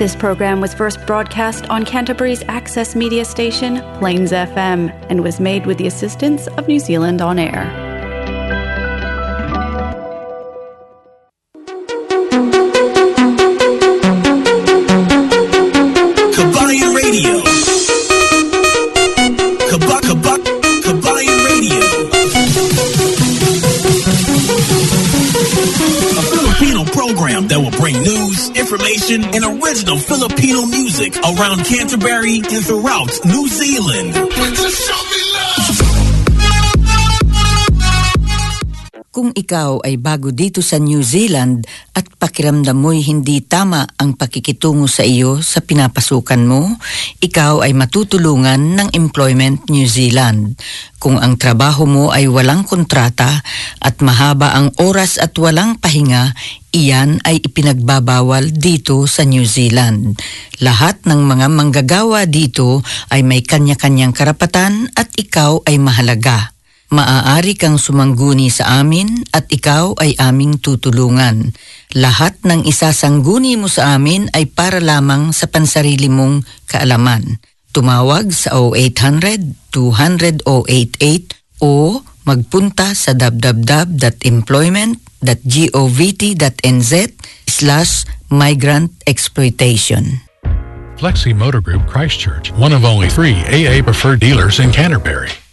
This program was first broadcast on Canterbury's access media station, Plains FM, and was made with the assistance of New Zealand On Air. Radio. Radio. A Filipino program that will bring news, information, and original Filipino music around Canterbury and throughout New Zealand. Kung ikaw ay bago dito sa New Zealand at pakiramdam mo'y hindi tama ang pakikitungo sa iyo sa pinapasukan mo, ikaw ay matutulungan ng Employment New Zealand. Kung ang trabaho mo ay walang kontrata at mahaba ang oras at walang pahinga, iyan ay ipinagbabawal dito sa New Zealand. Lahat ng mga manggagawa dito ay may kanya-kanyang karapatan at ikaw ay mahalaga. Maaari kang sumangguni sa amin at ikaw ay aming tutulungan. Lahat ng isasangguni mo sa amin ay para lamang sa pansarili mong kaalaman. Tumawag sa 0800-200-088 o magpunta sa www.employment.govt.nz slash migrant exploitation. Flexi Motor Group Christchurch, one of only three AA preferred dealers in Canterbury.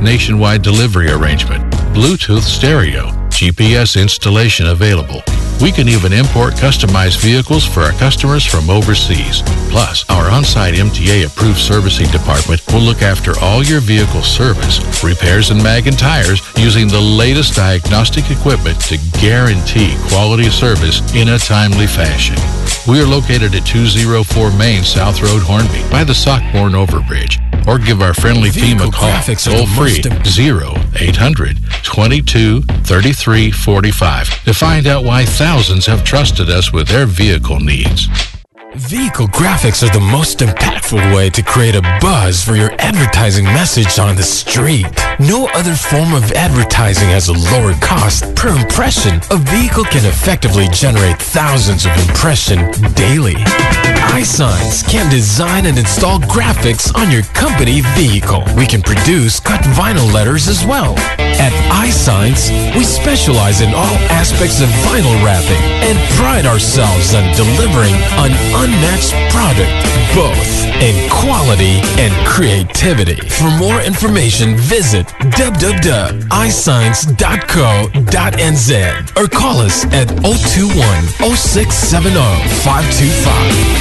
Nationwide delivery arrangement. Bluetooth stereo. GPS installation available. We can even import customized vehicles for our customers from overseas. Plus, our on-site MTA approved servicing department will look after all your vehicle service, repairs and mag and tires using the latest diagnostic equipment to guarantee quality service in a timely fashion. We are located at 204 Main South Road, Hornby, by the Sockmorn Overbridge. Or give our friendly team a call toll free most 0800 22 33 45 to find out why thousands have trusted us with their vehicle needs. Vehicle graphics are the most impactful way to create a buzz for your advertising message on the street. No other form of advertising has a lower cost per impression. A vehicle can effectively generate thousands of impressions daily. iSigns can design and install graphics on your company vehicle. We can produce cut vinyl letters as well. At iSigns, we specialize in all aspects of vinyl wrapping and pride ourselves on delivering an unmatched product, both in quality and creativity. For more information, visit www.iscience.co.nz or call us at 021 0670 525.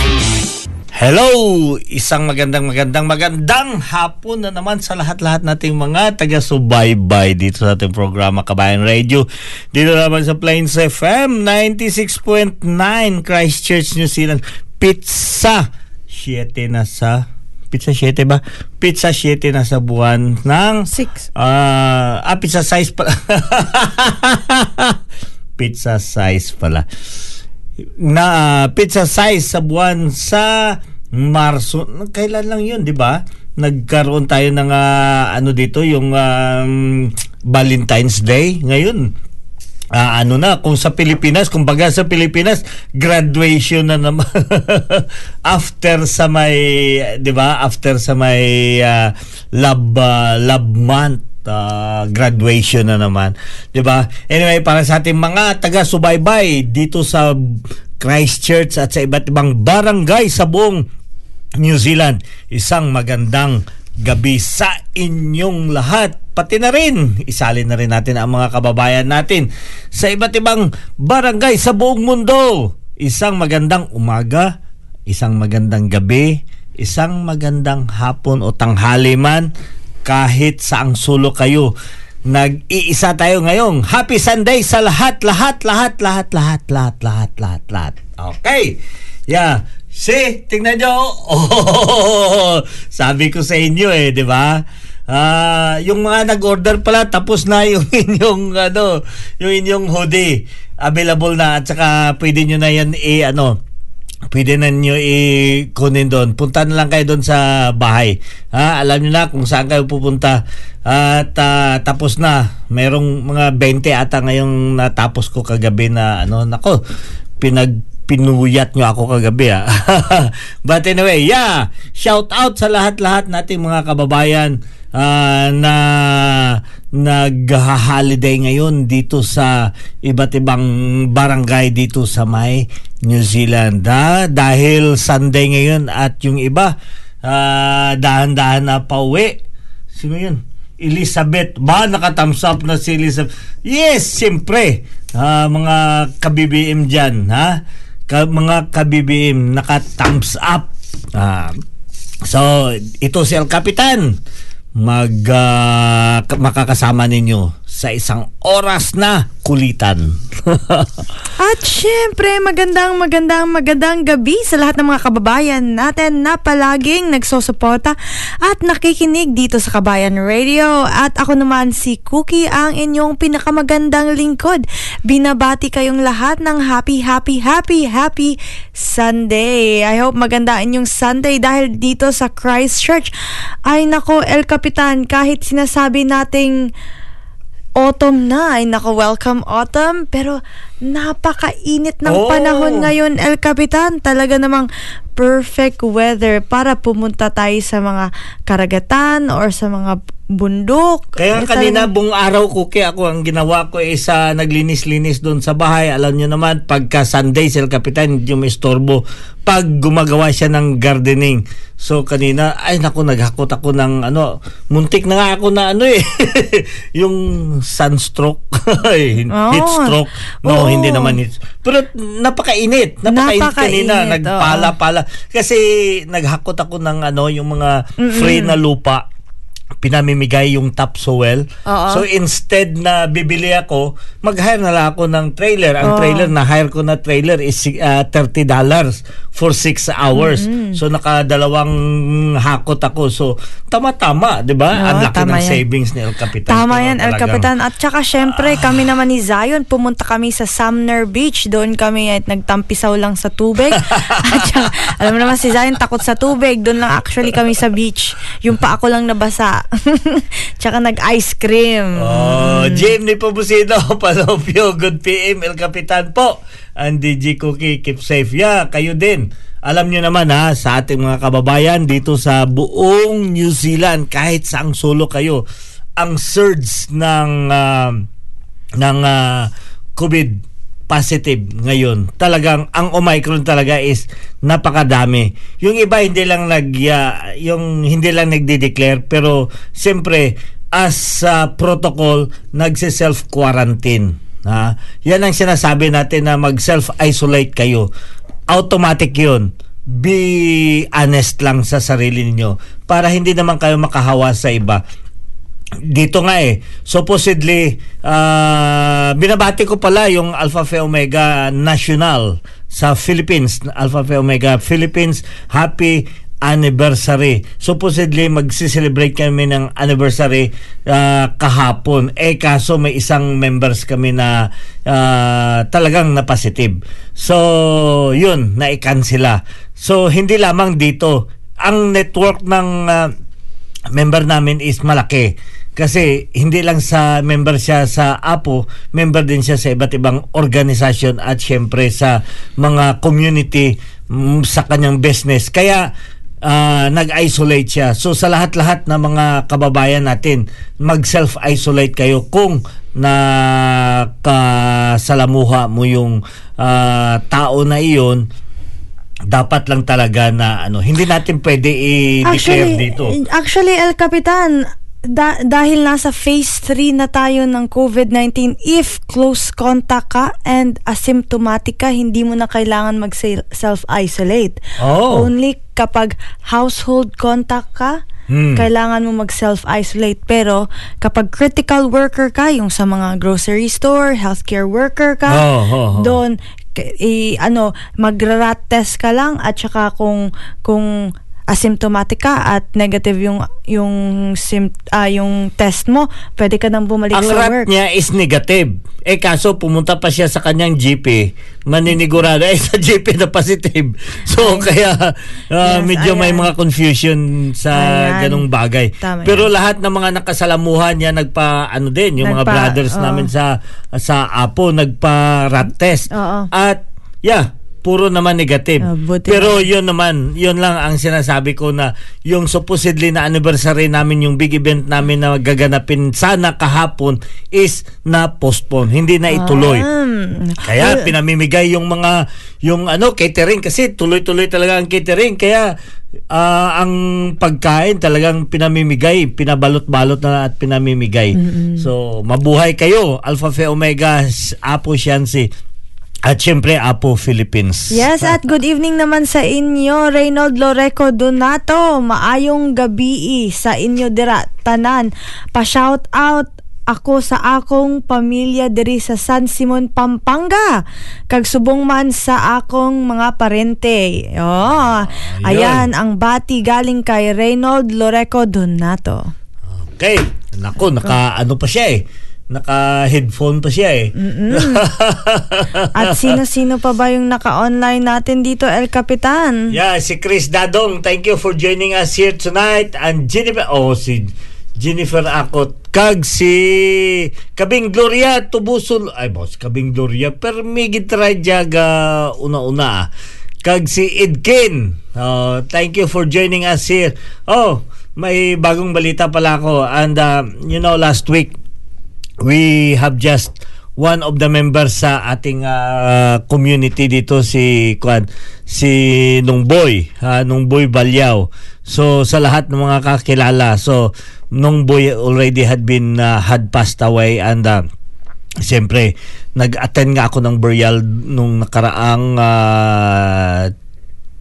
Hello! Isang magandang magandang magandang hapon na naman sa lahat-lahat nating mga taga-subaybay dito sa ating programa Kabayan Radio. Dito naman sa Plains FM 96.9 Christchurch, New Zealand. Pizza 7 na sa Pizza 7 ba? Pizza 7 na sa buwan ng 6. Ah, ah pizza size pala. pizza size pala na ah, pizza size sa buwan sa Marso. Kailan lang 'yun, 'di ba? Nagkaroon tayo ng ah, ano dito yung um, Valentine's Day ngayon. Ah, ano na kung sa Pilipinas, kung baga sa Pilipinas, graduation na naman after sa may 'di ba? After sa may ah, love ah, love month uh, graduation na naman. 'Di ba? Anyway, para sa ating mga taga-subaybay dito sa Christchurch at sa iba't ibang barangay sa buong New Zealand, isang magandang gabi sa inyong lahat. Pati na rin, isalin na rin natin ang mga kababayan natin sa iba't ibang barangay sa buong mundo. Isang magandang umaga, isang magandang gabi, isang magandang hapon o tanghali man kahit saang sulo kayo. Nag-iisa tayo ngayong Happy Sunday sa lahat, lahat, lahat, lahat, lahat, lahat, lahat, lahat, lahat. Okay. Yeah. See, tingnan nyo. Oh, sabi ko sa inyo eh, di ba? Ah, yung mga nag-order pala tapos na yung inyong ano, yung inyong hoodie available na at saka pwede nyo na yan i ano, pwede na nyo i-kunin doon. Punta na lang kayo doon sa bahay. Ha, alam nyo na kung saan kayo pupunta. At ah, tapos na. Merong mga 20 ata ngayong natapos ko kagabi na ano, nako, pinag pinuyat nyo ako kagabi ah. But anyway, yeah, shout out sa lahat-lahat nating mga kababayan ah, na nag-holiday ngayon dito sa iba't ibang barangay dito sa may New Zealand. Ha? Dahil Sunday ngayon at yung iba ah, dahan-dahan na pauwi. Sino yun? Elizabeth. Ba, nakathumbs up na si Elizabeth. Yes, siyempre. Ah, mga ka-BBM dyan, ha? Ka, mga ka-BBM, naka-thumbs up. Ah, so, ito si El Capitan. Mag, ka- makakasama ninyo sa isang oras na kulitan. At syempre, magandang magandang magandang gabi sa lahat ng mga kababayan natin na palaging nagsosuporta at nakikinig dito sa Kabayan Radio. At ako naman si Cookie, ang inyong pinakamagandang lingkod. Binabati kayong lahat ng happy, happy, happy, happy Sunday. I hope maganda inyong Sunday dahil dito sa Christchurch. Ay nako, El Capitan, kahit sinasabi nating autumn na. Ay, nako, welcome autumn. Pero napakainit ng Oh. panahon ngayon, El Capitan. Talaga namang perfect weather para pumunta tayo sa mga karagatan or sa mga bundok. Kaya Eh, kanina buong araw ko kaya ako ang ginawa ko is sa naglinis-linis doon sa bahay. Alam niyo naman pagka Sunday kapitan hindi may istorbo pag gumagawa siya ng gardening. So kanina ay naku naghakot ako ng ano muntik na nga ako na ano eh yung sunstroke Oh. heat stroke. No, Oo. Hindi naman heat. Pero napakainit. Napakainit kanina. Napakainit, Nagpala-pala. Kasi naghakot ako ng ano yung mga free na lupa pinamimigay yung topsoil. Oo. So instead na bibili ako, mag-hire na lang ako ng trailer. Ang Oo. trailer na hire ko na trailer is uh, $30 for 6 hours. So nakadalawang hakot ako. So tama-tama, 'di ba? Oo, Ang laki tama ng yan. savings ni El Capitan. Tama Pero yan, El talagang- Capitan. At saka syempre, kami naman ni Zion, pumunta kami sa Sumner Beach. Doon kami at nagtampisaw lang sa tubig. at saka, alam mo naman si Zion, takot sa tubig. Doon lang actually kami sa beach. Yung pa ako lang nabasa. Tsaka nag-ice cream. Oh, Jim ni Pabusino, Palopio, good PM, El Capitan po. And DJ Cookie, keep safe. Yeah, kayo din. Alam nyo naman ha, sa ating mga kababayan dito sa buong New Zealand, kahit saang solo kayo, ang surge ng ah, ng ah, COVID positive ngayon. Talagang ang Omicron talaga is napakadami. Yung iba hindi lang nag ya- yung hindi lang nagde-declare pero siyempre as ah, protocol nagse-self quarantine. Ha? Yan ang sinasabi natin na mag-self isolate kayo. Automatic 'yun. Be honest lang sa sarili ninyo para hindi naman kayo makahawa sa iba dito nga eh supposedly ah, binabati ko pala yung Alpha Phi Omega National sa Philippines. Alpha Phi Omega Philippines happy anniversary. Supposedly magsi-celebrate kami ng anniversary ah, kahapon. Eh kaso may isang members kami na ah, talagang na positive so yun na-cancela so hindi lamang dito. Ang network ng ah, member namin is malaki. Kasi hindi lang sa member siya sa APO, member din siya sa iba't ibang organisasyon at syempre sa mga community mm, sa kanyang business. Kaya ah, nag-isolate siya. So sa lahat-lahat na mga kababayan natin, mag-self-isolate kayo kung nakasalamuha mo yung ah, tao na iyon dapat lang talaga na ano hindi natin pwede i-declare dito. Actually, El Capitan, da- dahil nasa phase 3 na tayo ng COVID-19, if close contact ka and asymptomatic ka, hindi mo na kailangan mag-self-isolate. Oh. Only kapag household contact ka, Hmm. kailangan mo mag self-isolate. Pero kapag critical worker ka, yung sa mga grocery store, healthcare worker ka, Oh, oh, oh. doon i, ano, mag-rat test ka lang at saka kung kung asymptomatic ka at negative yung yung sim, ah, yung test mo, pwede ka nang bumalik Ang sa work. niya is negative. Eh kaso pumunta pa siya sa kanyang GP, maninigurado eh sa GP na positive. So kaya ah, Yes, medyo may ayan. mga confusion sa Ayan. ganong bagay. Tama Pero lahat ng mga nakasalamuhan niya nagpa ano din, yung mga Nagpa- brothers oo. namin sa sa Apo nagpa rat test. Oo. At yeah, puro naman negative. Oh, buti Pero yun naman, yun lang ang sinasabi ko na yung supposedly na anniversary namin, yung big event namin na gaganapin sana kahapon is na postpone, hindi na ituloy. Um, Kaya pinamimigay yung mga yung ano catering kasi tuloy-tuloy talaga ang catering kaya ah, ang pagkain talagang pinamimigay, pinabalot-balot na at pinamimigay. So mabuhay kayo Alpha Phi Omega Apo Sciences at syempre Apo Philippines. Yes, at good evening naman sa inyo, Reynold Loreco Donato. Maayong gabi sa inyo dira tanan. Pa-shout out ako sa akong pamilya diri sa San Simon, Pampanga. Kag subong man sa akong mga parente. Oh, ayan ang bati galing kay Reynold Loreco Donato. Okay. Nako, naka ano pa siya eh. Naka-headphone pa siya eh. At sino-sino pa ba yung naka-online natin dito, El Capitan? yeah, si Chris Dadong, thank you for joining us here tonight. And Jennifer, oh, si Jennifer Akot. Kag si Kabing Gloria Tubusul. Ay, boss, Kabing Gloria. Per migit jaga una-una. Kag si Edkin. Oh, thank you for joining us here. Oh, may bagong balita pala ako. And, uh, you know, last week, we have just one of the members sa ating ah, community dito si Kwan si Nungboy uh, Nungboy Balyao so sa lahat ng mga kakilala so Nungboy already had been ah, had passed away and ah, Siyempre, nag-attend nga ako ng burial nung nakaraang ah,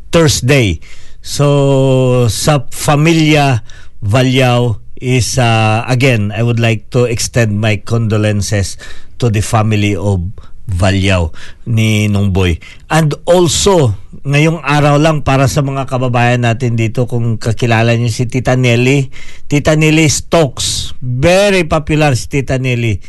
Thursday. So, sa familia Valyao is, uh, again, I would like to extend my condolences to the family of Valyao ni Nungboy. And also, ngayong araw lang para sa mga kababayan natin dito kung kakilala niyo si Tita Nelly. Tita Nelly Stokes. Very popular si Tita Nelly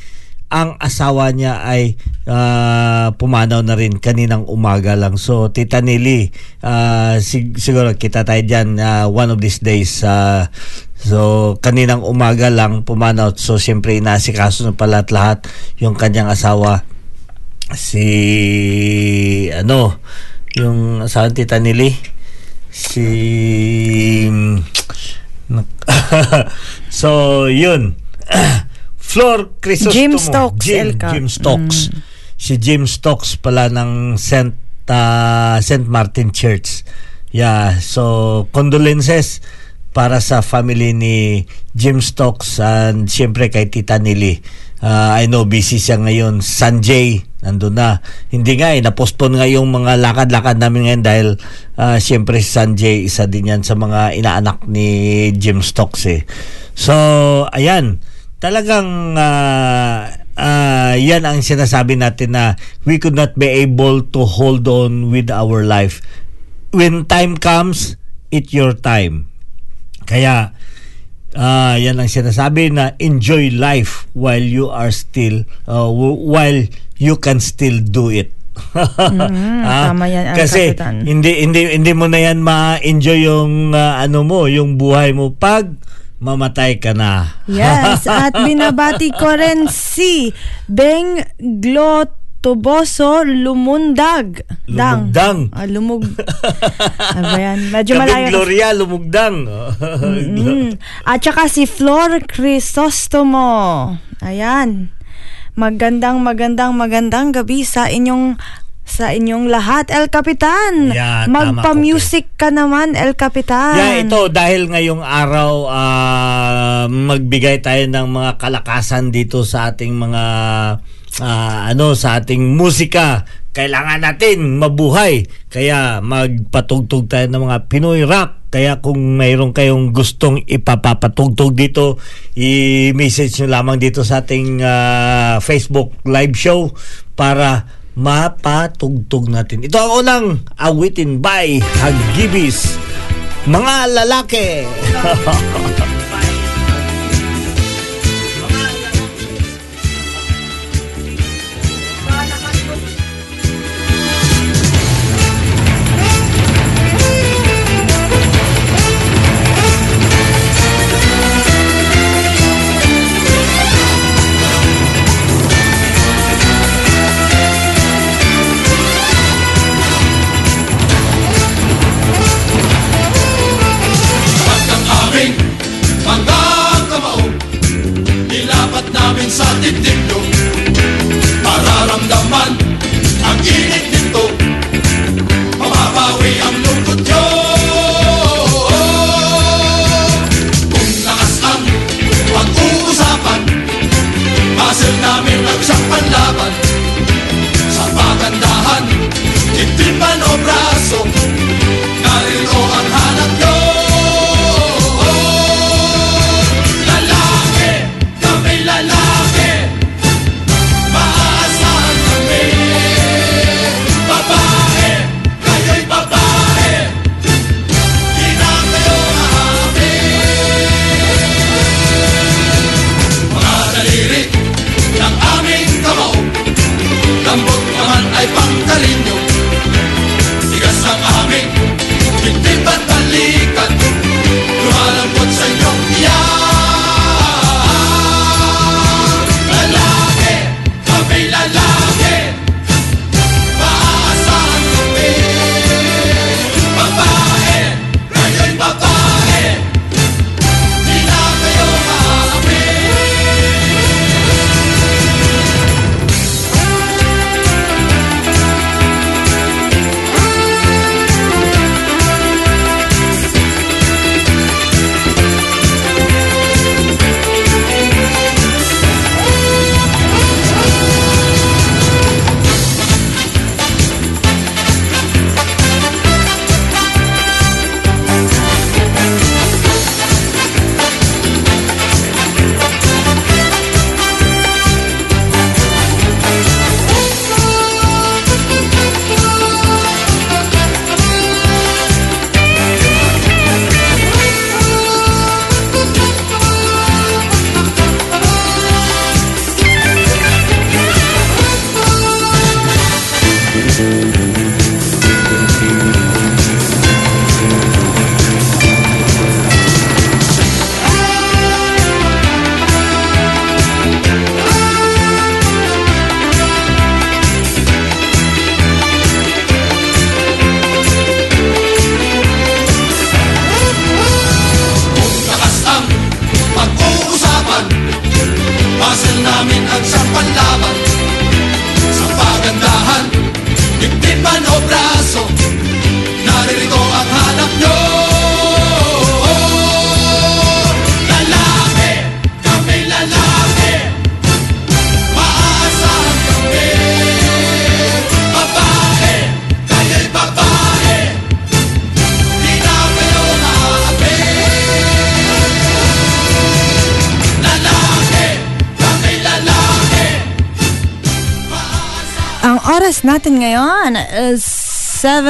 ang asawa niya ay ah, pumanaw na rin kaninang umaga lang. So, Tita Nelly, ah, sig- siguro kita tayo dyan ah, one of these days. ah, so, kaninang umaga lang pumanaw. So, siyempre, inasikaso na pala at lahat yung kanyang asawa. Si, ano, yung asawa Tita Nelly, si, so, yun. Flor Crisostomo. Jim Stokes, Jim, Elka. Jim Stokes. Si Jim Stokes pala ng St. ah, St. Martin Church. Yeah, so condolences para sa family ni Jim Stokes and siyempre kay Tita Nili. Ah, I know busy siya ngayon. Sanjay, nandun na. Hindi nga eh, napostpone nga yung mga lakad-lakad namin ngayon dahil ah, siyempre si Sanjay, isa din yan sa mga inaanak ni Jim Stokes eh. So, ayan talagang ah, ah, yan ang sinasabi natin na we could not be able to hold on with our life. When time comes, it's your time. Kaya, ah, yan ang sinasabi na enjoy life while you are still, uh, while you can still do it. Ah, tama yan, Al Kasi hindi hindi hindi mo na yan ma-enjoy yung ah, ano mo, yung buhay mo pag mamatay ka na. Yes, at binabati ko rin si Beng Glotoboso Lumundag. Dang. Lumugdang. Ah, lumug. ano yan? Medyo Kabing malayo. Gloria lumugdang. Mm. At saka si Flor Crisostomo. Ayan. Magandang, magandang, magandang gabi sa inyong sa inyong lahat, El Capitan. Yeah, Magpa-music ka naman, El Capitan. Yeah, ito dahil ngayong araw ah, magbigay tayo ng mga kalakasan dito sa ating mga ah, ano sa ating musika. Kailangan natin mabuhay. Kaya magpatugtog tayo ng mga Pinoy rap Kaya kung mayroon kayong gustong ipapapatugtog dito, i-message nyo lamang dito sa ating ah, Facebook live show para mapatugtog natin. Ito ang unang awitin by Hagibis. Mga lalaki! namin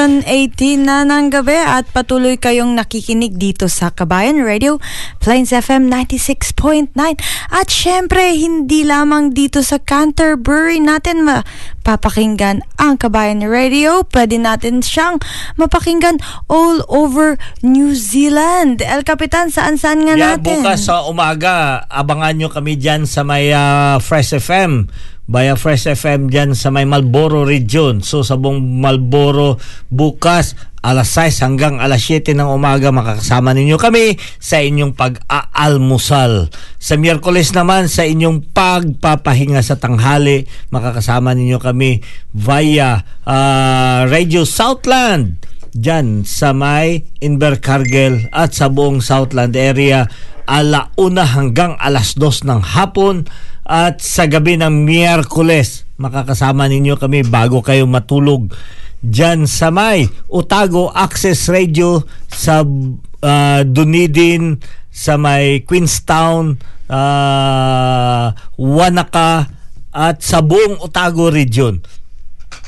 7.18 na ng gabi at patuloy kayong nakikinig dito sa Kabayan Radio, Plains FM 96.9 at syempre hindi lamang dito sa Canterbury natin mapapakinggan ang Kabayan Radio, pwede natin siyang mapakinggan all over New Zealand. El Capitan, saan-saan nga Yeah, natin? bukas sa umaga, abangan nyo kami dyan sa may ah, Fresh FM. Via Fresh FM dyan sa may Malboro region. So sa buong Malboro, bukas alas 6 hanggang alas 7 ng umaga makakasama ninyo kami sa inyong pag-aalmusal. Sa Miyerkules naman sa inyong pagpapahinga sa tanghali, makakasama ninyo kami via ah, Radio Southland dyan sa may Invercargill at sa buong Southland area ala una hanggang alas dos ng hapon at sa gabi ng Miyerkules makakasama ninyo kami bago kayo matulog dyan sa may Otago Access Radio sa uh, Dunedin, sa may Queenstown, uh, Wanaka, at sa buong Otago region.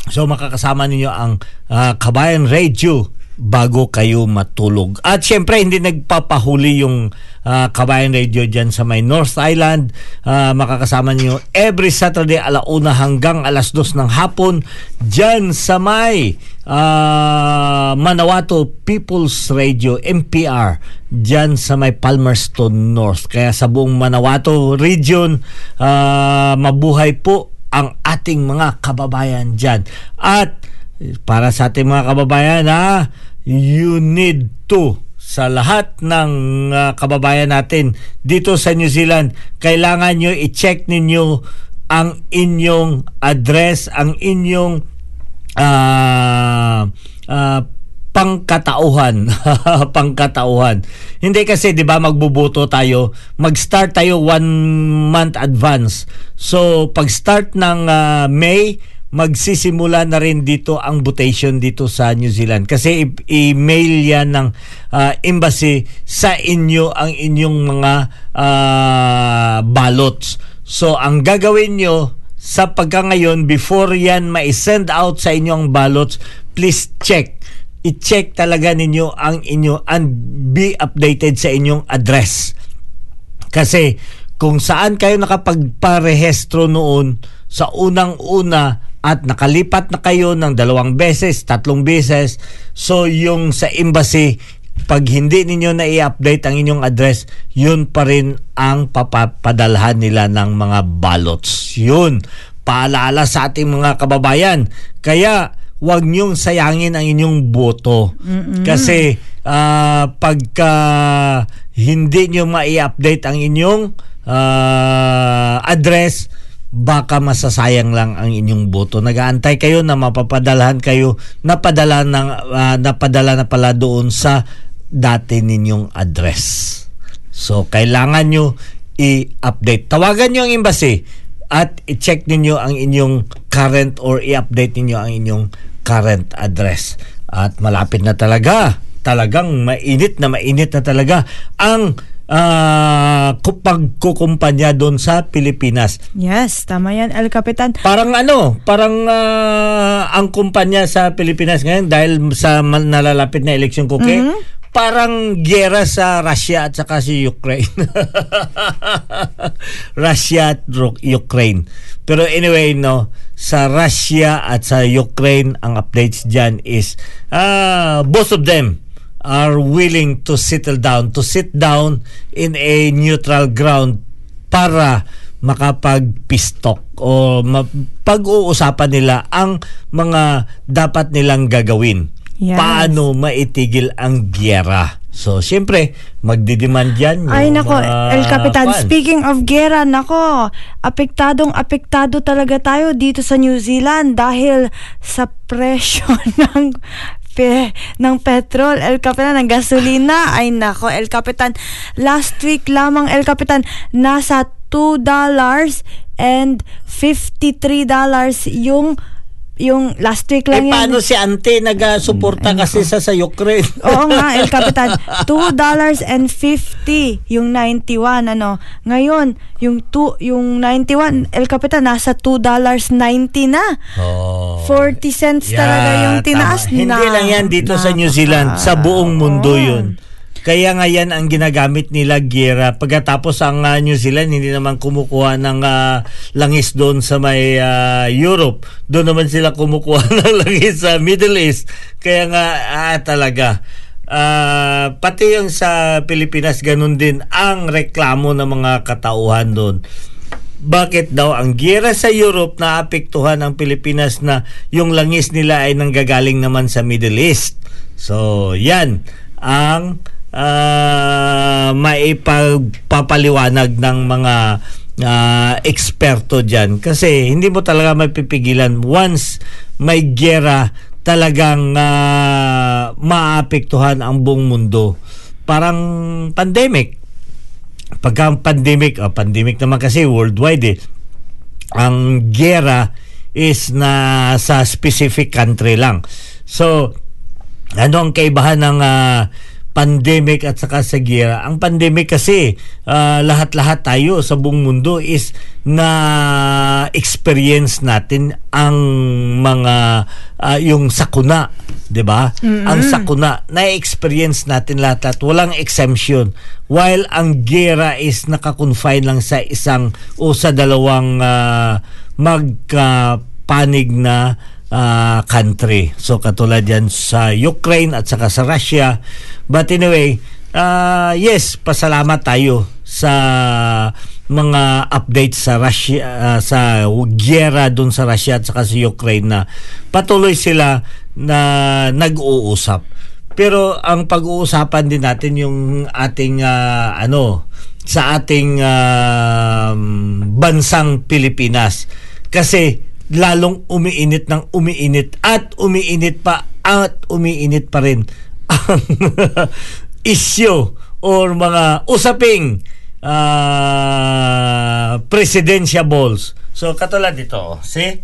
So makakasama ninyo ang uh, Kabayan Radio bago kayo matulog. At syempre hindi nagpapahuli yung uh, Kabayan Radio dyan sa may North Island. Uh, makakasama niyo every Saturday alauna hanggang alas dos ng hapon dyan sa may uh, Manawato People's Radio MPR dyan sa may Palmerston North. Kaya sa buong Manawato region uh, mabuhay po ang ating mga kababayan dyan. At para sa ating mga kababayan ha, you need to sa lahat ng uh, kababayan natin dito sa New Zealand, kailangan nyo i-check ninyo ang inyong address, ang inyong uh, uh, pangkatauhan. Pangkatauhan. Hindi kasi 'di ba magbuboto tayo. Mag-start tayo one month advance. So pag start ng uh, May magsisimula na rin dito ang votation dito sa New Zealand. Kasi i-mail yan ng uh, embassy sa inyo ang inyong mga uh, ballots. So ang gagawin nyo sa pagka ngayon before yan ma-send out sa inyong ballots please check. I-check talaga ninyo ang inyo and be updated sa inyong address. Kasi kung saan kayo nakapagparehestro noon sa unang-una at nakalipat na kayo ng dalawang beses, tatlong beses, so yung sa embassy, pag hindi ninyo na i-update ang inyong address, yun pa rin ang papapadalhan nila ng mga ballots. Yun, paalala sa ating mga kababayan. Kaya, wag niyong sayangin ang inyong boto. Mm-mm. Kasi uh, pagka hindi niyo mai-update ang inyong uh, address, baka masasayang lang ang inyong boto. Nagaantay kayo na mapapadalhan kayo, napadala, ng, uh, napadala na pala doon sa dati ninyong address. So, kailangan nyo i-update. Tawagan nyo ang embassy at i-check ninyo ang inyong current or i-update ninyo ang inyong current address. At malapit na talaga, talagang mainit na mainit na talaga ang uh, pagkukumpanya doon sa Pilipinas. Yes, tama yan, El Capitan. Parang ano, parang uh, ang kumpanya sa Pilipinas ngayon dahil sa nalalapit na eleksyon ko, mm-hmm parang gera sa Russia at saka si Ukraine. Russia at Ukraine. Pero anyway, no, sa Russia at sa Ukraine, ang updates dyan is uh, both of them are willing to settle down, to sit down in a neutral ground para makapag-pistok o pag-uusapan nila ang mga dapat nilang gagawin Yes. Paano maitigil ang giyera? So, siyempre, magdidemand yan. Ay, nako, El Capitan, fan. speaking of gera, nako, apektadong apektado talaga tayo dito sa New Zealand dahil sa presyo ng pe, ng petrol, El Capitan, ng gasolina. Ay, nako, El Capitan, last week lamang, El Capitan, nasa $2 and $53 yung yung last week lang eh, yan. paano si Ante nag-suporta mm, kasi sa sa Ukraine? Oo nga, El Capitan. $2.50 yung 91 ano. Ngayon, yung two, yung 91 El Capitan nasa $2.90 na. Oh. 40 cents yeah, talaga yung tinaas tama. na. Hindi lang yan dito na, sa New Zealand, sa buong mundo oh. 'yun. Kaya nga yan ang ginagamit nila Gira. Pagkatapos ang uh, New Zealand hindi naman kumukuha ng uh, langis doon sa may uh, Europe. Doon naman sila kumukuha ng langis sa Middle East. Kaya nga ah, talaga uh, pati yung sa Pilipinas ganun din ang reklamo ng mga katauhan doon bakit daw ang gira sa Europe na apektuhan ang Pilipinas na yung langis nila ay nanggagaling naman sa Middle East. So, yan ang uh, maipagpapaliwanag ng mga uh, eksperto dyan. Kasi hindi mo talaga mapipigilan. Once may gera, talagang uh, maapektuhan ang buong mundo. Parang pandemic. Pagka pandemic, oh, pandemic naman kasi worldwide eh. Ang gera is na sa specific country lang. So, ano ang kaibahan ng uh, pandemic at saka sa gira. Ang pandemic kasi ah, lahat-lahat tayo sa buong mundo is na experience natin ang mga ah, yung sakuna, 'di ba? Ang sakuna na-experience natin lahat at walang exemption. While ang gira is nakakonfine lang sa isang o sa dalawang ah, magkapanig na ah, country. So katulad yan sa Ukraine at saka sa Russia. But anyway, ah, yes, pasalamat tayo sa mga updates sa Russia ah, sa gyera doon sa Russia at saka sa Ukraine na patuloy sila na nag-uusap. Pero ang pag-uusapan din natin yung ating ah, ano sa ating ah, bansang Pilipinas kasi lalong umiinit ng umiinit at umiinit pa at umiinit pa rin ang issue or mga usaping uh, presidential balls. So katulad dito, see?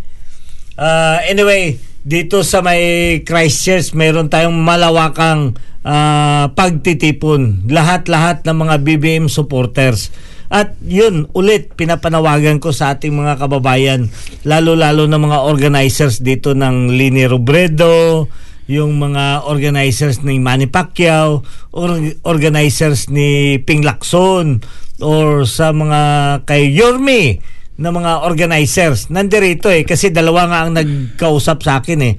Uh, anyway, dito sa may Christchurch, meron tayong malawakang uh, pagtitipon. Lahat-lahat ng mga BBM supporters. At yun, ulit, pinapanawagan ko sa ating mga kababayan, lalo-lalo na mga organizers dito ng Lini Robredo, yung mga organizers ni Manny Pacquiao, or organizers ni Ping Lacson, or sa mga kay Yorme na mga organizers. Nandirito eh, kasi dalawa nga ang nagkausap sa akin eh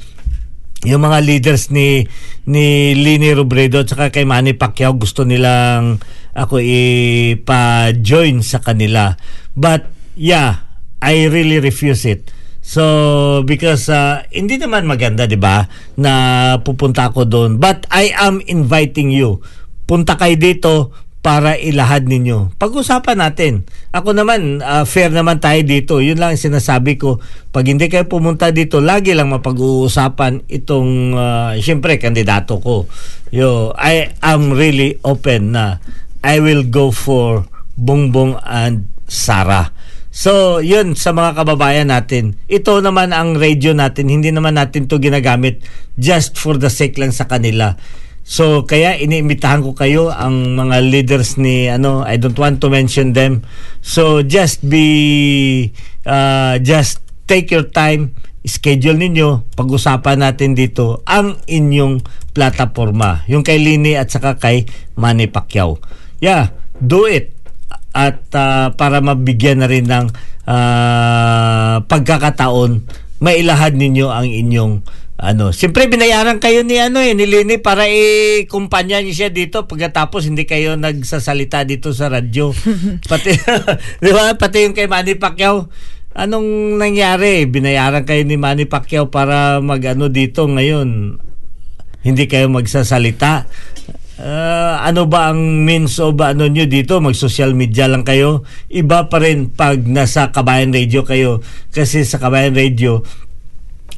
yung mga leaders ni ni Lini Robredo at saka kay Manny Pacquiao gusto nilang ako ipa-join sa kanila. But yeah, I really refuse it. So because uh, hindi naman maganda 'di ba na pupunta ako doon. But I am inviting you. Punta kayo dito para ilahad ninyo. Pag-usapan natin. Ako naman, uh, fair naman tayo dito. Yun lang ang sinasabi ko. Pag hindi kayo pumunta dito, lagi lang mapag-uusapan itong, uh, siyempre, kandidato ko. Yo, I am really open na I will go for Bongbong and Sara. So, yun sa mga kababayan natin. Ito naman ang radio natin. Hindi naman natin to ginagamit just for the sake lang sa kanila. So kaya iniimbitahan ko kayo ang mga leaders ni ano I don't want to mention them. So just be uh, just take your time schedule ninyo pag-usapan natin dito ang inyong plataforma yung kay Lini at saka kay Manny Pacquiao. Yeah, do it at uh, para mabigyan na rin ng uh, pagkakataon mailahad ninyo ang inyong ano, siyempre binayaran kayo ni ano eh, ni Lini para i-kumpanya niyo siya dito pagkatapos hindi kayo nagsasalita dito sa radyo. Pati di ba? Pati yung kay Manny Pacquiao. Anong nangyari? Binayaran kayo ni Manny Pacquiao para magano dito ngayon. Hindi kayo magsasalita. Uh, ano ba ang means o ba ano nyo dito? Mag-social media lang kayo? Iba pa rin pag nasa Kabayan Radio kayo. Kasi sa Kabayan Radio,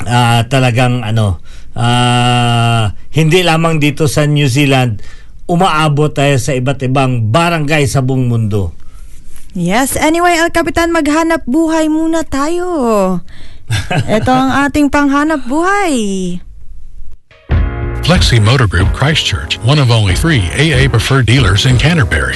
uh, talagang ano uh, hindi lamang dito sa New Zealand umaabot tayo sa iba't ibang barangay sa buong mundo. Yes, anyway, El Capitan, maghanap buhay muna tayo. Ito ang ating panghanap buhay. Flexi Motor Group Christchurch, one of only three AA preferred dealers in Canterbury.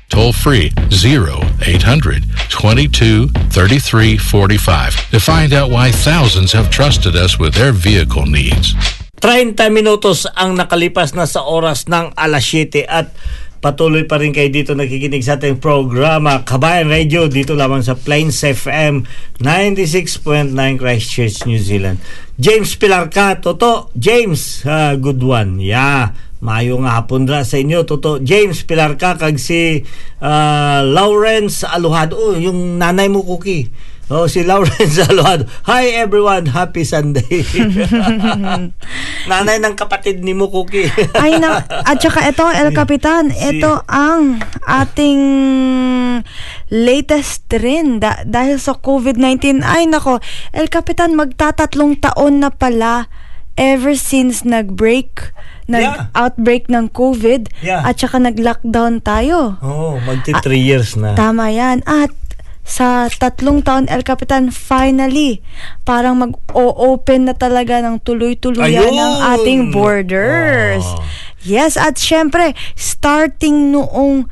toll free 0800 22 33 45 to find out why thousands have trusted us with their vehicle needs. 30 minutos ang nakalipas na sa oras ng alas 7 at Patuloy pa rin kayo dito nakikinig sa ating programa Kabayan Radio dito lamang sa Plains FM 96.9 Christchurch, New Zealand. James Pilarca, Toto. James, ah, good one. Yeah. Mayo nga hapon ra sa inyo, Toto. James Pilarca, kag si ah, Lawrence Aluhado. Oh, yung nanay mo, Cookie. Oh, si Lawrence Aluhado. Hi everyone, happy Sunday. nanay ng kapatid ni mo, Cookie. Ay na, at saka ito, El Capitan, ito ang ating latest trend da- dahil sa COVID-19. Ay nako, El Capitan, magtatatlong taon na pala ever since nag-break, nag-outbreak ng COVID Yeah. at saka nag-lockdown tayo. oh, magti 3 years na. Tama yan. At sa tatlong taon, El Capitan, finally, parang mag-o-open na talaga ng tuloy-tuluyan ng ating borders. Oh. Yes, at syempre, starting noong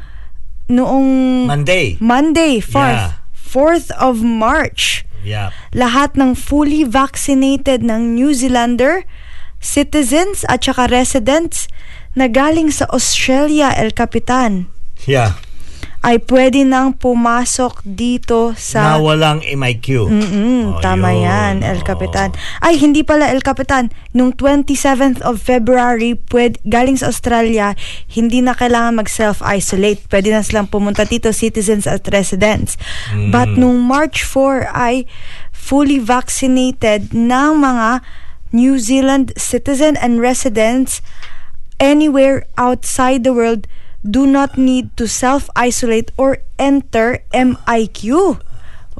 noong Monday. Monday, 4th, Yeah. 4th of March, Yeah. lahat ng fully vaccinated ng New Zealander, citizens at saka residents na galing sa Australia, El Capitan, Yeah. ay pwede nang pumasok dito sa... na walang MIQ. Mm, Oh, tama yun. yan, El Oh. Capitan. Ay, hindi pala El Capitan. Nung 27th of February, pwede, galing sa Australia, hindi na kailangan mag-self-isolate. Pwede na silang pumunta dito, citizens at residents. Mm. But nung March 4 ay fully vaccinated ng mga New Zealand citizen and residents anywhere outside the world do not need to self-isolate or enter MIQ.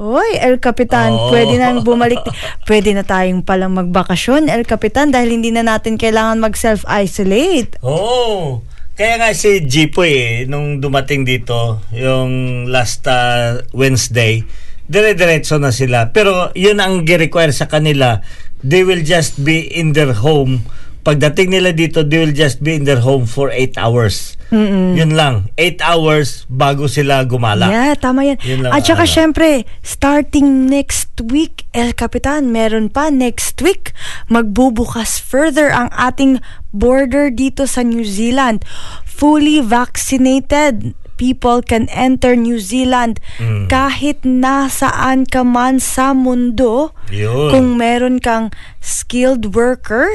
Oy, El Capitan, Oo. pwede na bumalik. Pwede na tayong palang magbakasyon, El Capitan, dahil hindi na natin kailangan mag-self-isolate. Oo. Kaya nga si Jipoy eh, nung dumating dito, yung last uh, Wednesday, dire-diretso na sila. Pero yun ang gi-require sa kanila. They will just be in their home. Pagdating nila dito, they will just be in their home for 8 hours. Yun lang. 8 hours bago sila gumala. Yeah, tama yan. Yun lang At saka ano. syempre, starting next week, El Capitan, meron pa next week, magbubukas further ang ating border dito sa New Zealand. Fully vaccinated people can enter New Zealand Mm. kahit nasaan ka man sa mundo. Yun. Kung meron kang skilled worker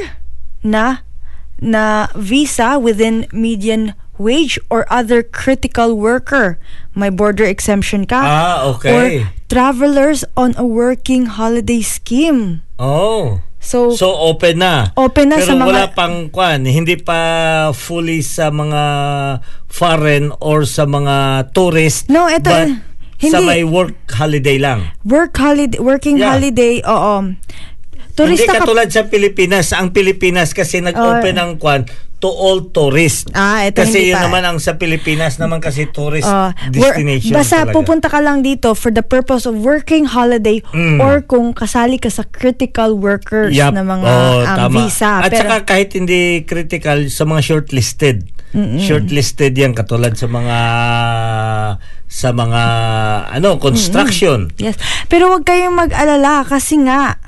na na visa within median wage or other critical worker. May border exemption ka. Ah, okay. Or travelers on a working holiday scheme. Oh. So, So open na. Open na Pero sa mga- wala pang kwan, hindi pa fully sa mga foreign or sa mga tourist. No, ito, but hindi. sa may work holiday lang. work holiday, working Yeah. holiday, oo. Turista hindi ka katulad sa Pilipinas. Ang Pilipinas kasi nag-open Oh. ang kwan to all tourists. Ah, ito kasi hindi yun pa. naman ang sa Pilipinas naman kasi tourist Uh, destination basta talaga. pupunta ka lang dito for the purpose of working holiday Mm. or kung kasali ka sa critical workers Yup. na mga Oo, um, tama. visa. At Pero, saka kahit hindi critical sa mga shortlisted. Shortlisted yan katulad sa mga sa mga ano construction. yes. Pero wag kayong mag-alala kasi nga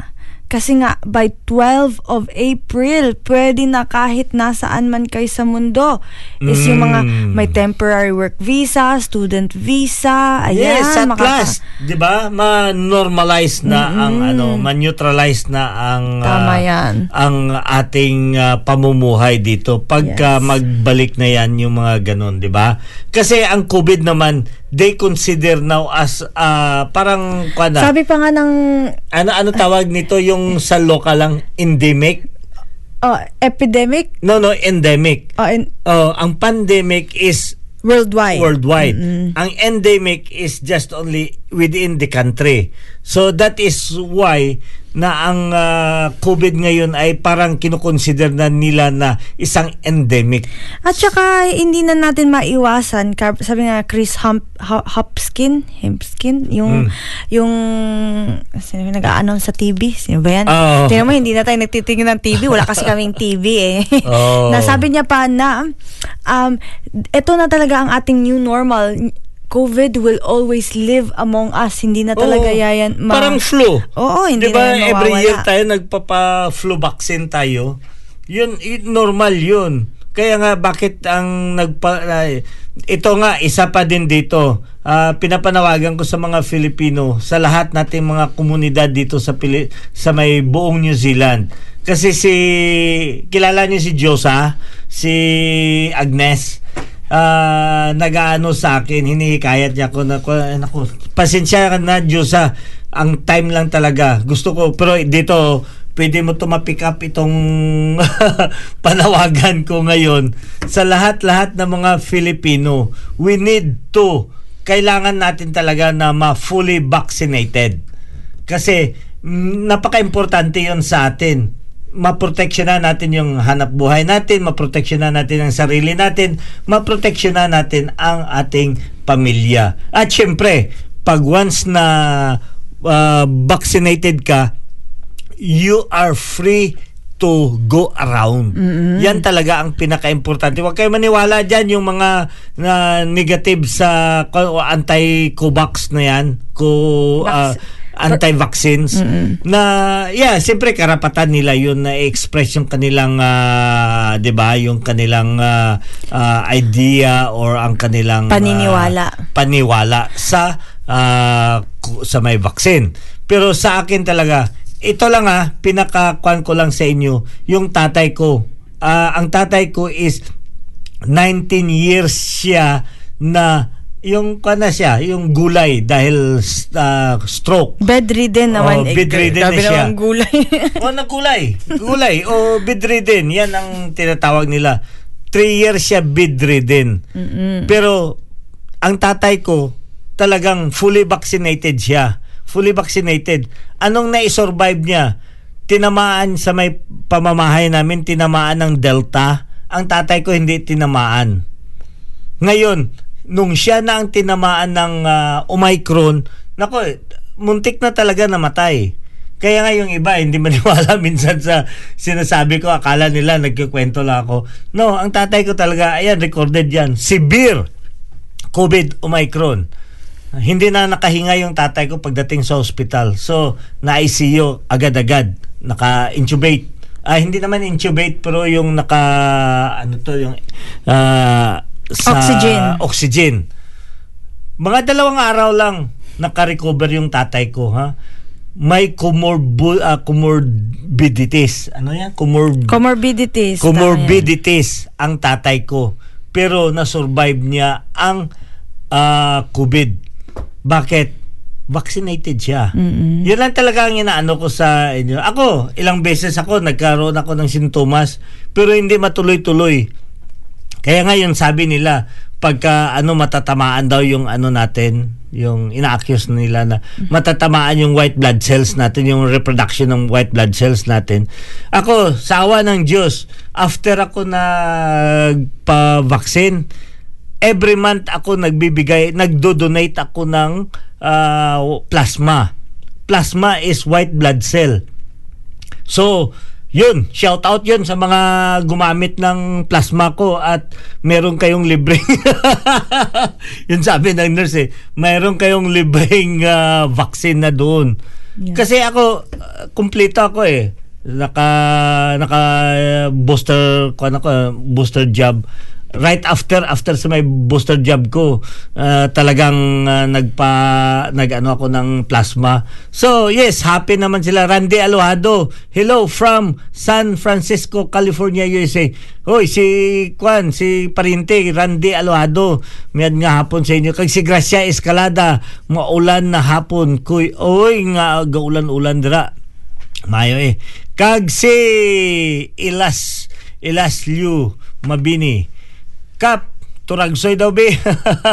kasi nga by 12 of April pwede na kahit nasaan man kayo sa mundo is yung mga Mm. may temporary work visa, student visa, ayan. yes, at makaka- last, 'di ba? Ma-normalize na ang ano, ma-neutralize na ang Tama ah, yan. ang ating ah, pamumuhay dito pagka Yes. magbalik na yan yung mga ganun, 'di ba? Kasi ang COVID naman they consider now as ah, parang kuwan na, Sabi pa nga ng ano ano tawag nito yung sa local lang endemic? oh, epidemic No, no, endemic. oh, in- Oh, ang pandemic is worldwide. worldwide. Ang endemic is just only within the country. So that is why na ang ah, COVID ngayon ay parang kinukonsider na nila na isang endemic. At saka, hindi na natin maiwasan, sabi nga Chris Hump, Hu- Hopskin, Hempskin, yung, Mm. yung, sino nag-ano sa TV? Sino ba yan? Oo. Tingnan mo, hindi na tayo nagtitingin ng TV. Wala kasi kaming TV eh. Oo. Nasabi niya pa na, um, ito na talaga ang ating new normal. COVID will always live among us. Hindi na talaga Oo. yayan. ma- parang flu. Oo, hindi Di ba na every mawawala. year tayo nagpapa-flu vaccine tayo? Yun, yun, normal yun. Kaya nga bakit ang nagpa ay, ito nga isa pa din dito. Ah, pinapanawagan ko sa mga Filipino, sa lahat nating mga komunidad dito sa Pili- sa may buong New Zealand. Kasi si kilala niyo si Josa, si Agnes ah nagaano sa akin, hinihikayat niya ako na naku, pasensya ka na Diyosa, ang time lang talaga. Gusto ko pero dito pwede mo to ma-pick up itong panawagan ko ngayon sa lahat-lahat ng mga Filipino. We need to kailangan natin talaga na ma-fully vaccinated. Kasi mm, napaka-importante 'yon sa atin maproteksyonan natin yung hanap buhay natin, maproteksyonan natin ang sarili natin, maproteksyonan natin ang ating pamilya. At syempre, pag once na uh, vaccinated ka, you are free to go around. Yan talaga ang pinaka-importante. Huwag kayo maniwala dyan yung mga na negative sa anti-covax na yan. Ko, uh, anti-vaccines na yeah siyempre karapatan nila yun na express yung kanilang ah, 'di ba yung kanilang ah, ah, idea or ang kanilang Paniniwala. paniwala sa ku- sa may vaccine. Pero sa akin talaga ito lang ah pinaka ko lang sa inyo yung tatay ko. Ah, ang tatay ko is 19 years siya na yung kana siya, yung gulay dahil ah, stroke. Bedridden naman. Oh, bedridden na siya. naman gulay. o nagkulay. Gulay. O bedridden. Yan ang tinatawag nila. Three years siya bedridden. Pero ang tatay ko talagang fully vaccinated siya. Fully vaccinated. Anong nai-survive niya? Tinamaan sa may pamamahay namin, tinamaan ng Delta. Ang tatay ko hindi tinamaan. Ngayon, nung siya na ang tinamaan ng ah, Omicron, nako, muntik na talaga namatay. Kaya nga yung iba, hindi maniwala minsan sa sinasabi ko, akala nila nagkikwento lang ako. No, ang tatay ko talaga, ayan, recorded yan, severe COVID Omicron. Hindi na nakahinga yung tatay ko pagdating sa hospital. So, na-ICU agad-agad. Naka-intubate. Ah, hindi naman intubate pero yung naka ano to yung ah, sa Oxygen. oxygen. Mga dalawang araw lang naka-recover yung tatay ko, ha? May comorbu- ah, comorbidities. Ano yan? Comor- Comorbidities. comorbidities ang tatay ko. Pero na-survive niya ang ah, COVID. Bakit? Vaccinated siya. Yun lang talaga ang inaano ko sa inyo. Ako, ilang beses ako, nagkaroon ako ng sintomas, pero hindi matuloy-tuloy. Kaya ngayon sabi nila pagka ano matatamaan daw yung ano natin, yung ina-accuse nila na matatamaan yung white blood cells natin, yung reproduction ng white blood cells natin. Ako, sa awa ng Diyos, after ako nagpa-vaccine, every month ako nagbibigay, nagdo-donate ako ng ah, plasma. Plasma is white blood cell. So, yun, shout out yun sa mga gumamit ng plasma ko at meron kayong libreng yun sabi ng nurse eh, meron kayong libreng ah, vaccine na doon. Kasi ako, ah, kumpleto ako eh. Naka, naka booster, ko ano ko, booster jab right after after sa may booster jab ko ah, talagang ah, nagpa nagano ako ng plasma. So yes happy naman sila. Randy Alohado hello from San Francisco California USA Hoy si Kwan si Parinte Randy Alohado miyad nga hapon sa inyo. Kag si Gracia Escalada maulan na hapon. Kuy oy nga gaulan-ulan dira. Mayo eh. Kag si Ilas Ilas Liu Mabini Kap, Turagsoy daw be.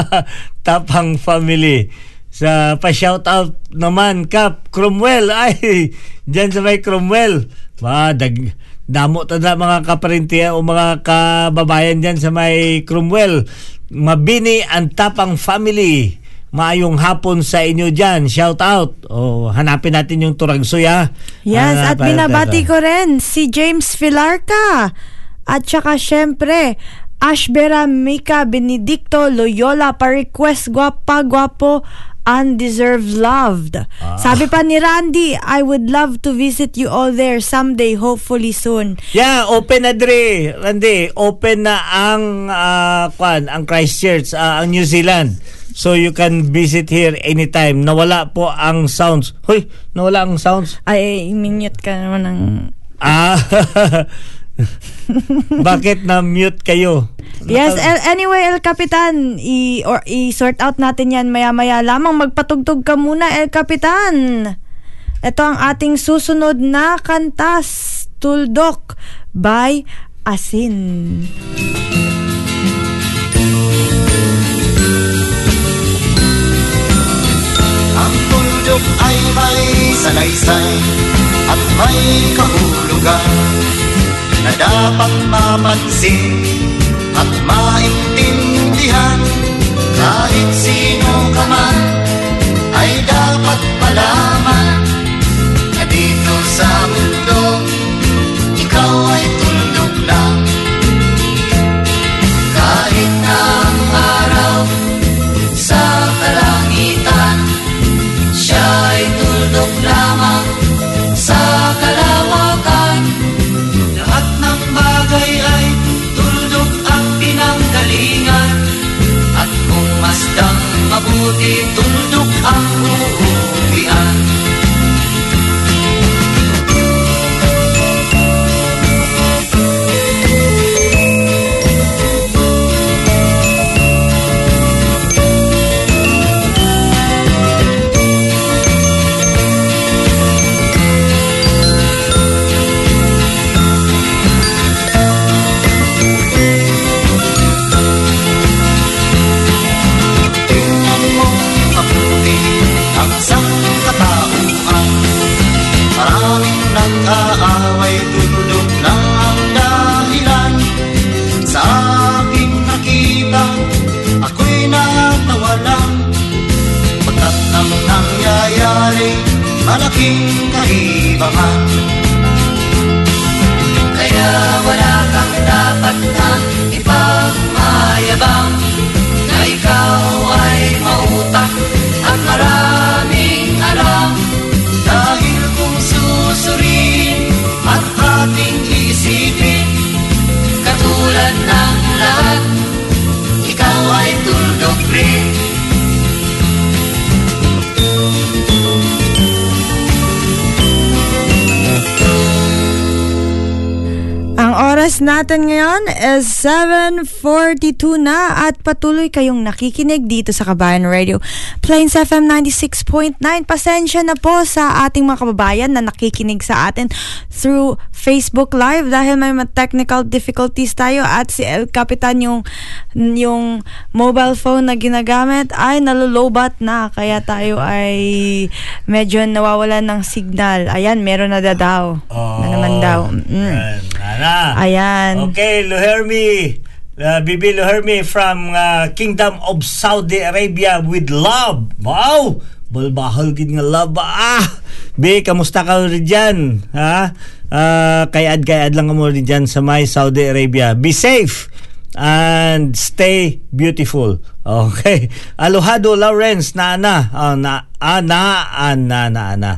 Tapang family. Sa pa-shout out naman, Kap, Cromwell. Ay, dyan sa may Cromwell. Ba, dag, damo ta na mga kaparintiya o mga kababayan dyan sa may Cromwell. Mabini ang Tapang family. Maayong hapon sa inyo dyan. Shout out. O, hanapin natin yung Turagsoy ha. Yes, at Hanapin binabati ko rin si James Filarca. At saka syempre, Ashbera Mika Benedicto Loyola pa-request gwapa gwapo Undeserved Loved. Ah. Sabi pa ni Randy, I would love to visit you all there someday, hopefully soon. Yeah, open na Dre. Randy, open na ang ah, kwan, ang Christchurch, ah, ang New Zealand. So you can visit here anytime. Nawala po ang sounds. Hoy, nawala ang sounds. Ay, minute ka naman ng... Ah. Bakit na mute kayo? Yes, el- anyway, El Capitan, i- or, i-sort out natin yan maya-maya lamang. Magpatugtog ka muna, El Capitan. Ito ang ating susunod na kantas, Tuldok by Asin. Ang tuldok ay may salaysay at may kahulugan na dapat mapansin at maintindihan. Kahit sino ka man ay dapat mabuti, tuldok ang uuwian ang isang natin ngayon is 7.42 na at patuloy kayong nakikinig dito sa Kabayan Radio. Plains FM 96.9. Pasensya na po sa ating mga kababayan na nakikinig sa atin through Facebook Live dahil may technical difficulties tayo at si El Capitan yung, yung mobile phone na ginagamit ay nalulobat na kaya tayo ay medyo nawawalan ng signal. Ayan, meron na da daw. na naman daw. Mm. Yan, Nana. Ayan. Okay, Luhermi. Uh, Bibi Luhermi from uh, Kingdom of Saudi Arabia with love. Wow! Balbahal gid nga love. Ah! Bi, kamusta ka rin dyan? Ha? Uh, kayad-kayad lang mo rin dyan sa may Saudi Arabia. Be safe and stay beautiful. Okay. Alohado Lawrence na na. Oh, na ah, na ah, na na na.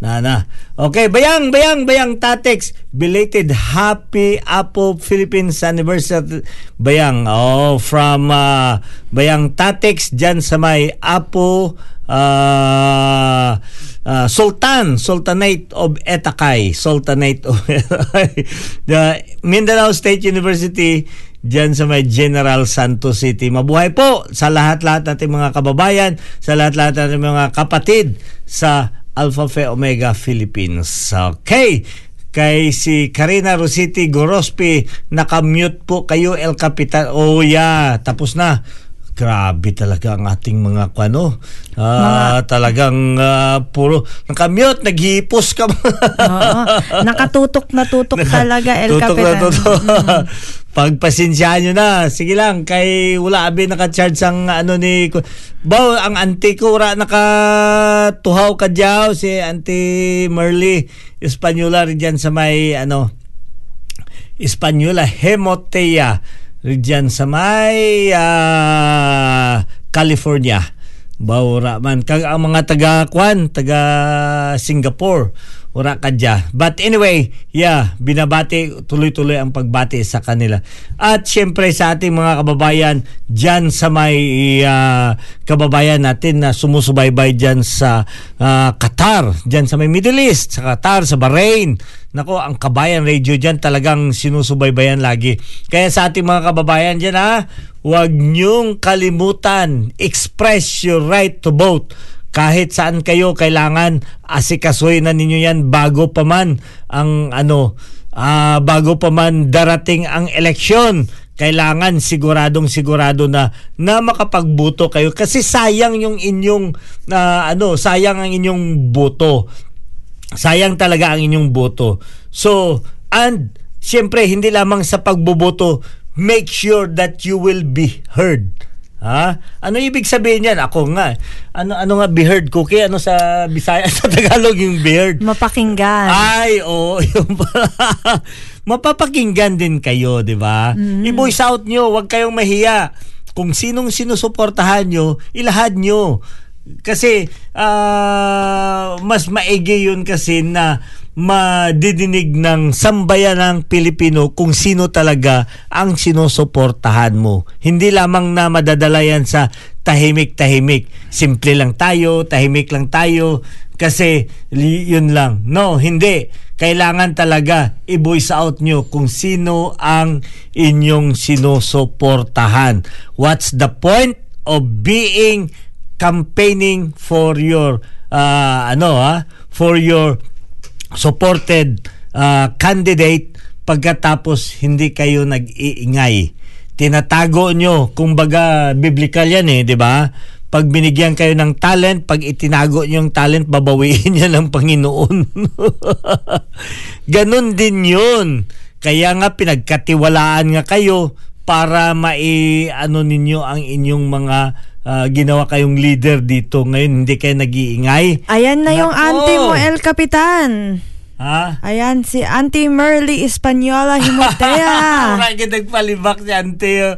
Na na. Okay, bayang bayang bayang Tatex belated happy Apple Philippines anniversary bayang oh from uh, bayang Tatex diyan sa may Apo uh, uh, Sultan Sultanate of Etakay Sultanate of the Mindanao State University Diyan sa may General Santos City. Mabuhay po sa lahat-lahat nating mga kababayan, sa lahat-lahat nating mga kapatid sa Alpha Phi Omega Philippines. Okay. Kay si Karina Rositi Gorospi, nakamute po kayo El Capitan. Oh yeah, tapos na. Grabe talaga ang ating mga kwano. Ah, talagang ah, puro nakamute, naghihipos ka. Oo. Nakatutok na tutok talaga, El tutok Capitan. na tutok. Pagpasensyahan nyo na. Sige lang, kay wala abi naka-charge ang ano ni... Baw, ang auntie ko wala nakatuhaw ka dyaw, si auntie Merly Espanyola rin dyan sa may ano Espanyola Hemotea rin dyan sa may ah, California Bawra man. Kag ang mga taga Kwan, taga Singapore, ura ka dya. But anyway, yeah, binabati, tuloy-tuloy ang pagbati sa kanila. At syempre sa ating mga kababayan, dyan sa may ah, kababayan natin na sumusubaybay dyan sa ah, Qatar, dyan sa may Middle East, sa Qatar, sa Bahrain. Nako, ang Kabayan Radio dyan talagang sinusubaybayan lagi. Kaya sa ating mga kababayan dyan ha, huwag niyong kalimutan, express your right to vote kahit saan kayo kailangan asikasuhin na ninyo yan bago pa man ang ano ah, bago pa man darating ang eleksyon. Kailangan siguradong sigurado na na makapagboto kayo kasi sayang yung inyong na ano sayang ang inyong boto. Sayang talaga ang inyong boto. So and siyempre hindi lamang sa pagboboto make sure that you will be heard Ha? Ano ibig sabihin niyan? Ako nga. Ano ano nga be heard cookie? Ano sa Bisaya sa Tagalog yung be heard? Mapakinggan. Ay, oo. yung Mapapakinggan din kayo, di ba? I-voice out nyo. Huwag kayong mahiya. Kung sinong sinusuportahan nyo, ilahad nyo. Kasi ah, mas maigi yun kasi na madidinig ng sambayan ng Pilipino kung sino talaga ang sinusuportahan mo. Hindi lamang na madadala yan sa tahimik-tahimik. Simple lang tayo, tahimik lang tayo, kasi yun lang. No, hindi. Kailangan talaga i-voice out nyo kung sino ang inyong sinusuportahan. What's the point of being campaigning for your uh, ano ha, for your supported uh, candidate pagkatapos hindi kayo nag-iingay. Tinatago nyo, kumbaga biblical yan eh, di ba? Pag binigyan kayo ng talent, pag itinago nyo yung talent, babawiin niya ng Panginoon. Ganon din yun. Kaya nga pinagkatiwalaan nga kayo para mai ano ninyo ang inyong mga ah, ginawa kayong leader dito. Ngayon hindi kayo nag-iingay. Ayan na yung Nako. auntie mo, El Capitan. Ha? Ayan, si Auntie Merly Española Himotea. Ka nagpalibak si Ante.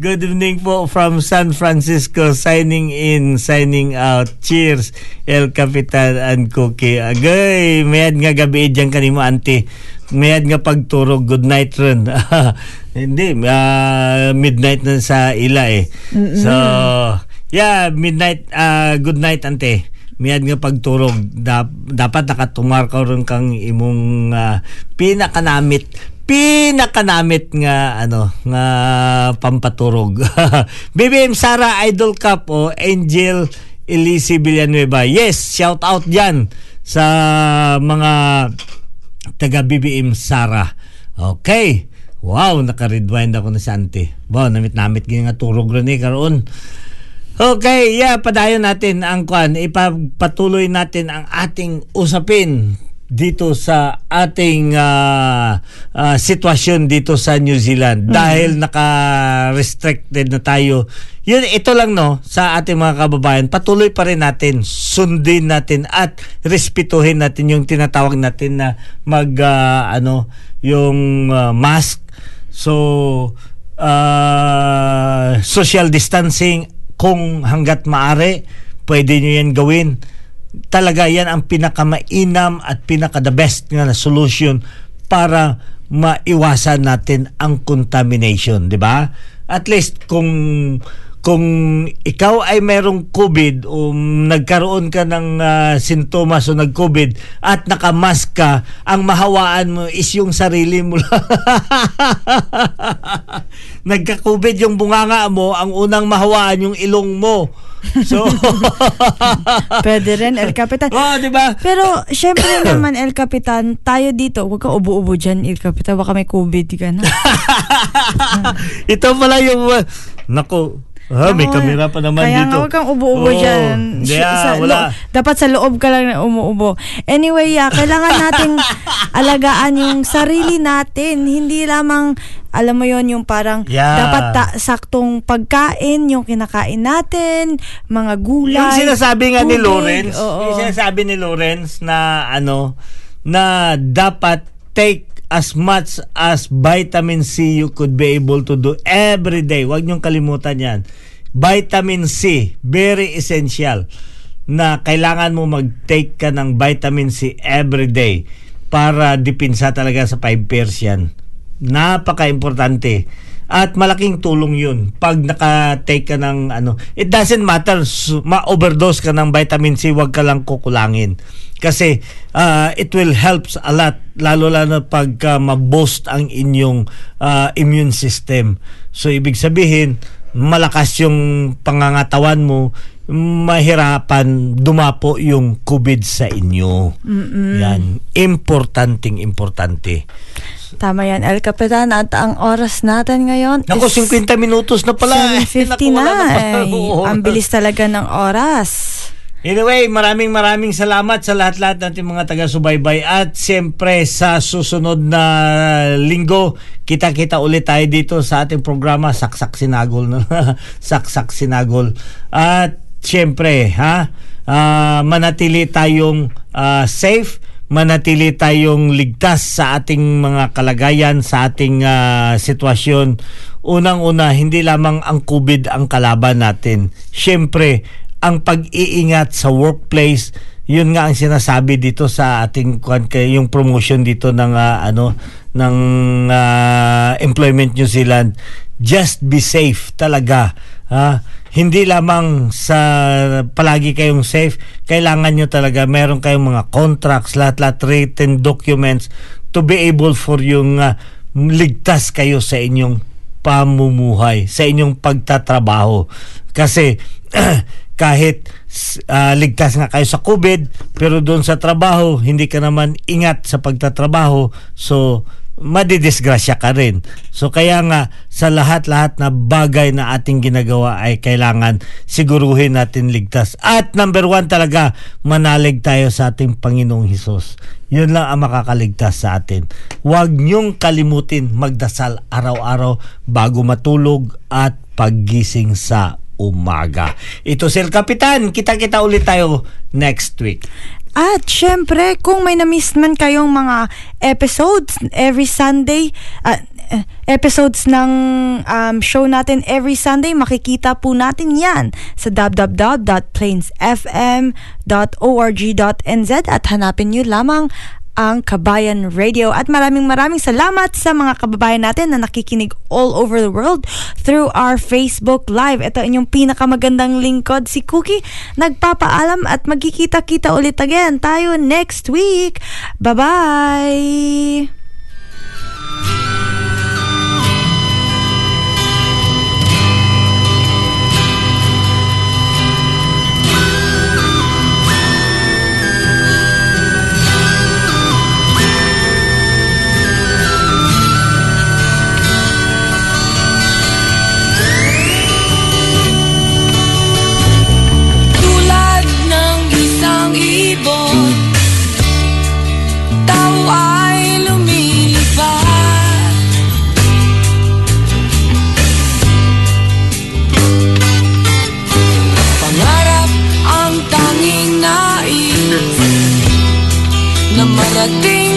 Good evening po from San Francisco. Signing in, signing out. Cheers, El Capitan and Cookie. Agay, mayad nga gabi dyan kanimo, Ante. Mayad nga pagturog. Good night ron. Hindi, ah, midnight na sa ila eh. So, yeah, midnight, ah, good night, Ante. Miyad nga pagturog dap, dapat nakatumar ka ron kang imong ah, pinakanamit pinakanamit nga ano nga pampaturog. BBM Sara Idol Cup o Angel Elise Villanueva. Yes, shout out diyan sa mga taga BBM Sara. Okay. Wow, naka-rewind ako na si Auntie. Wow, namit-namit gini nga turog ron eh karon. Okay, yeah, padayon natin ang kwan. Ipapatuloy natin ang ating usapin dito sa ating ah, ah, sitwasyon dito sa New Zealand dahil naka-restricted na tayo. Yun, ito lang no, sa ating mga kababayan, patuloy pa rin natin, sundin natin at respetuhin natin yung tinatawag natin na mag, ah, ano, yung ah, mask. So, ah, social distancing kung hanggat maari, pwede nyo yan gawin. Talaga yan ang pinakamainam at pinaka the best nga na solution para maiwasan natin ang contamination, di ba? At least kung kung ikaw ay merong COVID o nagkaroon ka ng ah, sintomas o nag-COVID at nakamask ka, ang mahawaan mo is yung sarili mo. Nagka-COVID yung bunganga mo, ang unang mahawaan yung ilong mo. So, Pwede rin, El Capitan. oh, di ba? Pero, syempre naman, El Capitan, tayo dito, huwag ka ubo-ubo dyan, El Capitan. Baka may COVID ka na. Ito pala yung uh, nako, ha, may Ako, kamera pa naman kaya dito. nga huwag kang ubo-ubo Oo, dyan. Hindi, ah, sa wala. lo- dapat sa loob ka lang na umuubo. Anyway, yeah, kailangan nating alagaan yung sarili natin. Hindi lamang, alam mo yon yung parang Yeah. dapat ta- saktong pagkain, yung kinakain natin, mga gulay. Yung sinasabi nga ni tubig, Lawrence, oo. yung sinasabi ni Lawrence na ano, na dapat take as much as vitamin C you could be able to do every day. Huwag niyong kalimutan yan. vitamin C, very essential na kailangan mo mag-take ka ng vitamin C every day para dipinsa talaga sa 5 pairs yan. Napaka-importante. At malaking tulong yun pag naka-take ka ng ano. It doesn't matter, ma-overdose ka ng vitamin C, wag ka lang kukulangin. Kasi uh, it will help a lot, lalo-lalo pag uh, ma-boost ang inyong uh, immune system. So, ibig sabihin, malakas yung pangangatawan mo, mahirapan dumapo yung COVID sa inyo. Yan. Importanteng importante. Tama yan, El Capitan. At ang oras natin ngayon Naku, is 50 minutos na pala. 7.50 Naku, na. Oo. ang bilis talaga ng oras. Anyway, maraming maraming salamat sa lahat-lahat natin mga taga-subaybay at siyempre sa susunod na linggo, kita-kita ulit tayo dito sa ating programa Saksak Sinagol. no? Saksak Sinagol. At siyempre, ha, ah, manatili tayong ah, safe, manatili tayong ligtas sa ating mga kalagayan, sa ating ah, sitwasyon. Unang-una, hindi lamang ang COVID ang kalaban natin. Siyempre, ang pag-iingat sa workplace, yun nga ang sinasabi dito sa ating yung promotion dito ng ah, ano ng ah, Employment New Zealand. Just be safe talaga. Ha? Hindi lamang sa palagi kayong safe, kailangan nyo talaga meron kayong mga contracts, lahat-lahat written documents to be able for yung ah, ligtas kayo sa inyong pamumuhay, sa inyong pagtatrabaho. Kasi kahit ah, ligtas nga kayo sa COVID, pero doon sa trabaho, hindi ka naman ingat sa pagtatrabaho, so madidisgrasya ka rin. So kaya nga sa lahat-lahat na bagay na ating ginagawa ay kailangan siguruhin natin ligtas. At number one talaga, manalig tayo sa ating Panginoong Hesus. Yun lang ang makakaligtas sa atin. Huwag niyong kalimutin magdasal araw-araw bago matulog at paggising sa umaga. Ito si El Kapitan. Kita-kita ulit tayo next week. At syempre, kung may na-miss man kayong mga episodes every Sunday, eh, episodes ng um, show natin every Sunday, makikita po natin yan sa www.plainsfm.org.nz at hanapin nyo lamang ang Kabayan Radio. At maraming maraming salamat sa mga kababayan natin na nakikinig all over the world through our Facebook Live. Ito inyong pinakamagandang lingkod, si Cookie. Nagpapaalam at magkikita-kita ulit again tayo next week. Bye-bye! Ang